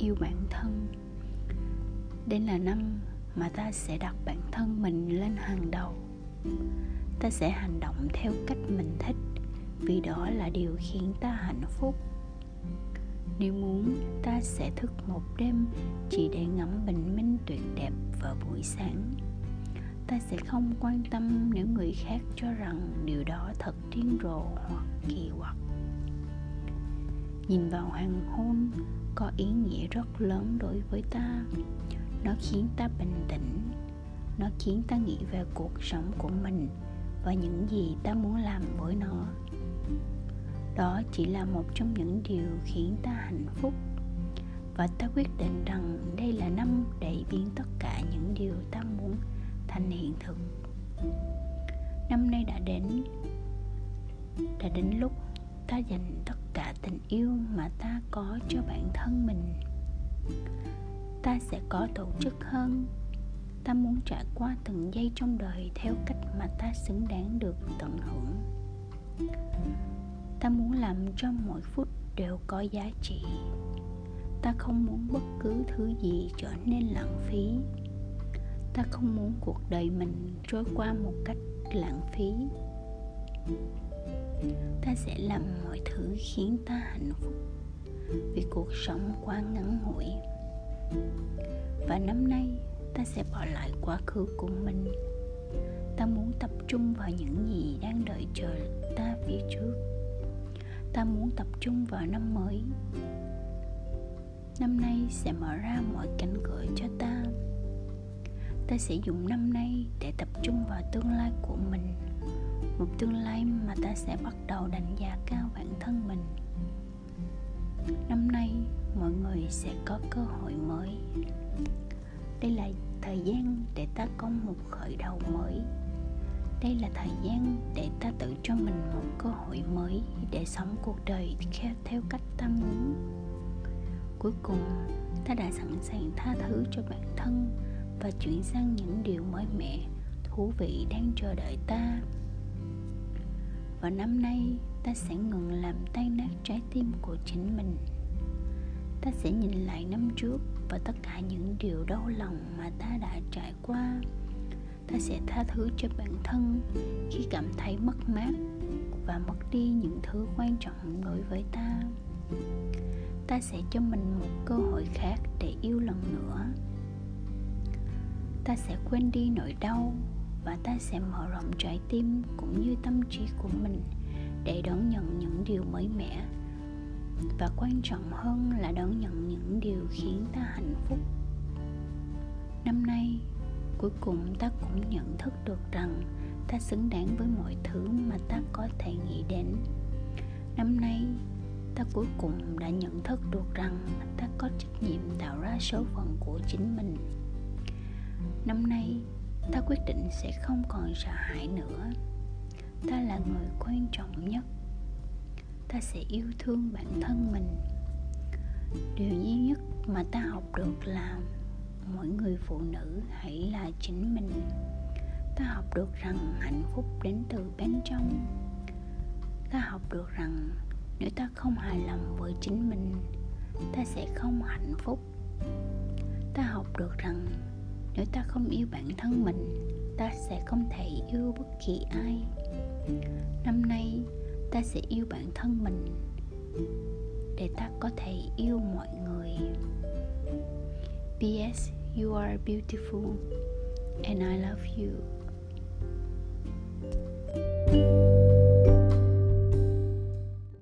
yêu bản thân. đây là năm mà ta sẽ đặt bản thân mình lên hàng đầu. Ta sẽ hành động theo cách mình thích, vì đó là điều khiến ta hạnh phúc. Nếu muốn, ta sẽ thức một đêm chỉ để ngắm bình minh tuyệt đẹp vào buổi sáng. Ta sẽ không quan tâm nếu người khác cho rằng điều đó thật điên rồ hoặc kỳ quặc nhìn vào hoàng hôn có ý nghĩa rất lớn đối với ta. Nó khiến ta bình tĩnh, nó khiến ta nghĩ về cuộc sống của mình và những gì ta muốn làm với nó. Đó chỉ là một trong những điều khiến ta hạnh phúc và ta quyết định rằng đây là năm để biến tất cả những điều ta muốn thành hiện thực. Năm nay đã đến đã đến lúc ta dành tất cả tình yêu mà ta có cho bản thân mình. Ta sẽ có tổ chức hơn. Ta muốn trải qua từng giây trong đời theo cách mà ta xứng đáng được tận hưởng. Ta muốn làm cho mỗi phút đều có giá trị. Ta không muốn bất cứ thứ gì trở nên lãng phí. Ta không muốn cuộc đời mình trôi qua một cách lãng phí ta sẽ làm mọi thứ khiến ta hạnh phúc vì cuộc sống quá ngắn ngủi. Và năm nay, ta sẽ bỏ lại quá khứ của mình. Ta muốn tập trung vào những gì đang đợi chờ ta phía trước. Ta muốn tập trung vào năm mới. Năm nay sẽ mở ra mọi cánh cửa cho ta. Ta sẽ dùng năm nay để tập trung vào tương lai của mình một tương lai mà ta sẽ bắt đầu đánh giá cao bản thân mình. Năm nay, mọi người sẽ có cơ hội mới. Đây là thời gian để ta có một khởi đầu mới. Đây là thời gian để ta tự cho mình một cơ hội mới để sống cuộc đời theo cách ta muốn. Cuối cùng, ta đã sẵn sàng tha thứ cho bản thân và chuyển sang những điều mới mẻ, thú vị đang chờ đợi ta và năm nay, ta sẽ ngừng làm tan nát trái tim của chính mình. Ta sẽ nhìn lại năm trước và tất cả những điều đau lòng mà ta đã trải qua. Ta sẽ tha thứ cho bản thân khi cảm thấy mất mát và mất đi những thứ quan trọng đối với ta. Ta sẽ cho mình một cơ hội khác để yêu lần nữa. Ta sẽ quên đi nỗi đau và ta sẽ mở rộng trái tim cũng như tâm trí của mình để đón nhận những điều mới mẻ. Và quan trọng hơn là đón nhận những điều khiến ta hạnh phúc. Năm nay, cuối cùng ta cũng nhận thức được rằng ta xứng đáng với mọi thứ mà ta có thể nghĩ đến. Năm nay, ta cuối cùng đã nhận thức được rằng ta có trách nhiệm tạo ra số phận của chính mình. Năm nay ta quyết định sẽ không còn sợ hãi nữa. Ta là người quan trọng nhất. Ta sẽ yêu thương bản thân mình. Điều duy nhất mà ta học được là mỗi người phụ nữ hãy là chính mình. Ta học được rằng hạnh phúc đến từ bên trong. Ta học được rằng nếu ta không hài lòng với chính mình, ta sẽ không hạnh phúc. Ta học được rằng nếu ta không yêu bản thân mình, ta sẽ không thể yêu bất kỳ ai. Năm nay, ta sẽ yêu bản thân mình để ta có thể yêu mọi người. Ps you are beautiful and i love you thank you.